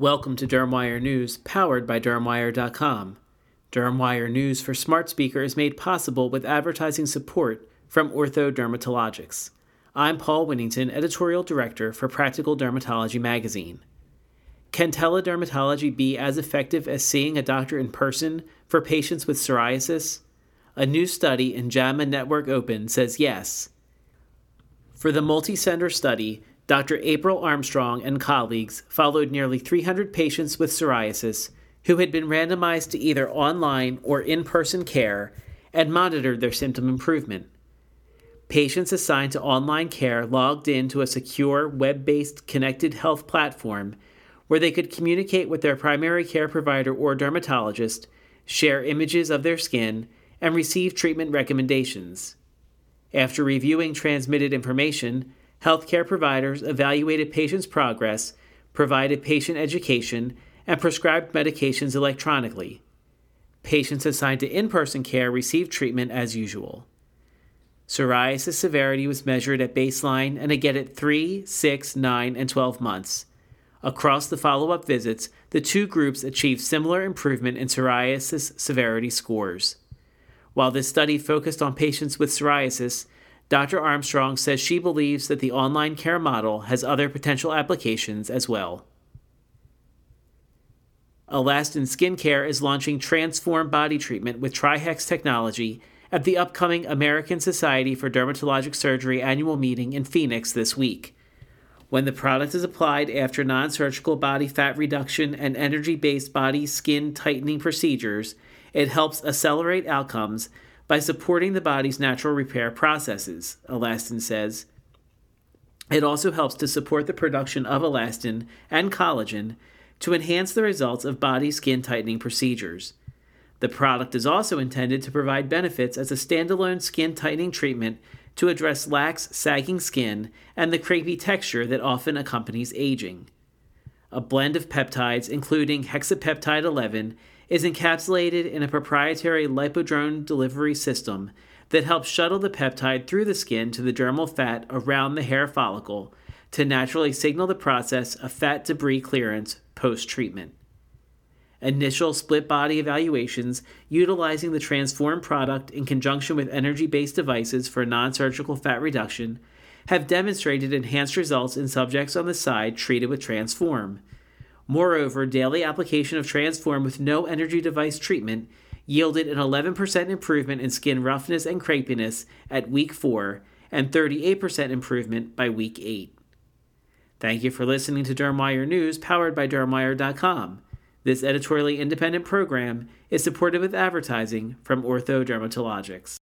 Welcome to DermWire News, powered by DermWire.com. DermWire News for Smart Speaker is made possible with advertising support from Ortho Dermatologics. I'm Paul Winnington, Editorial Director for Practical Dermatology Magazine. Can teledermatology be as effective as seeing a doctor in person for patients with psoriasis? A new study in JAMA Network Open says yes. For the multi-center study, Dr. April Armstrong and colleagues followed nearly 300 patients with psoriasis who had been randomized to either online or in person care and monitored their symptom improvement. Patients assigned to online care logged in to a secure web based connected health platform where they could communicate with their primary care provider or dermatologist, share images of their skin, and receive treatment recommendations. After reviewing transmitted information, healthcare providers evaluated patients' progress, provided patient education, and prescribed medications electronically. Patients assigned to in person care received treatment as usual. Psoriasis severity was measured at baseline and again at 3, 6, 9, and 12 months. Across the follow up visits, the two groups achieved similar improvement in psoriasis severity scores. While this study focused on patients with psoriasis, Dr. Armstrong says she believes that the online care model has other potential applications as well. Alastin Skincare is launching Transform Body Treatment with Trihex technology at the upcoming American Society for Dermatologic Surgery annual meeting in Phoenix this week. When the product is applied after non surgical body fat reduction and energy based body skin tightening procedures, it helps accelerate outcomes by supporting the body's natural repair processes, Alastin says. It also helps to support the production of elastin and collagen to enhance the results of body skin tightening procedures. The product is also intended to provide benefits as a standalone skin tightening treatment to address lax, sagging skin and the crepey texture that often accompanies aging. A blend of peptides, including hexapeptide 11, is encapsulated in a proprietary lipodrome delivery system that helps shuttle the peptide through the skin to the dermal fat around the hair follicle to naturally signal the process of fat debris clearance post treatment. Initial split body evaluations utilizing the Transform product in conjunction with energy based devices for non surgical fat reduction have demonstrated enhanced results in subjects on the side treated with Transform. Moreover, daily application of Transform with no energy device treatment yielded an 11% improvement in skin roughness and crepiness at week 4 and 38% improvement by week 8. Thank you for listening to DermWire News powered by DermWire.com. This editorially independent program is supported with advertising from Ortho Dermatologics.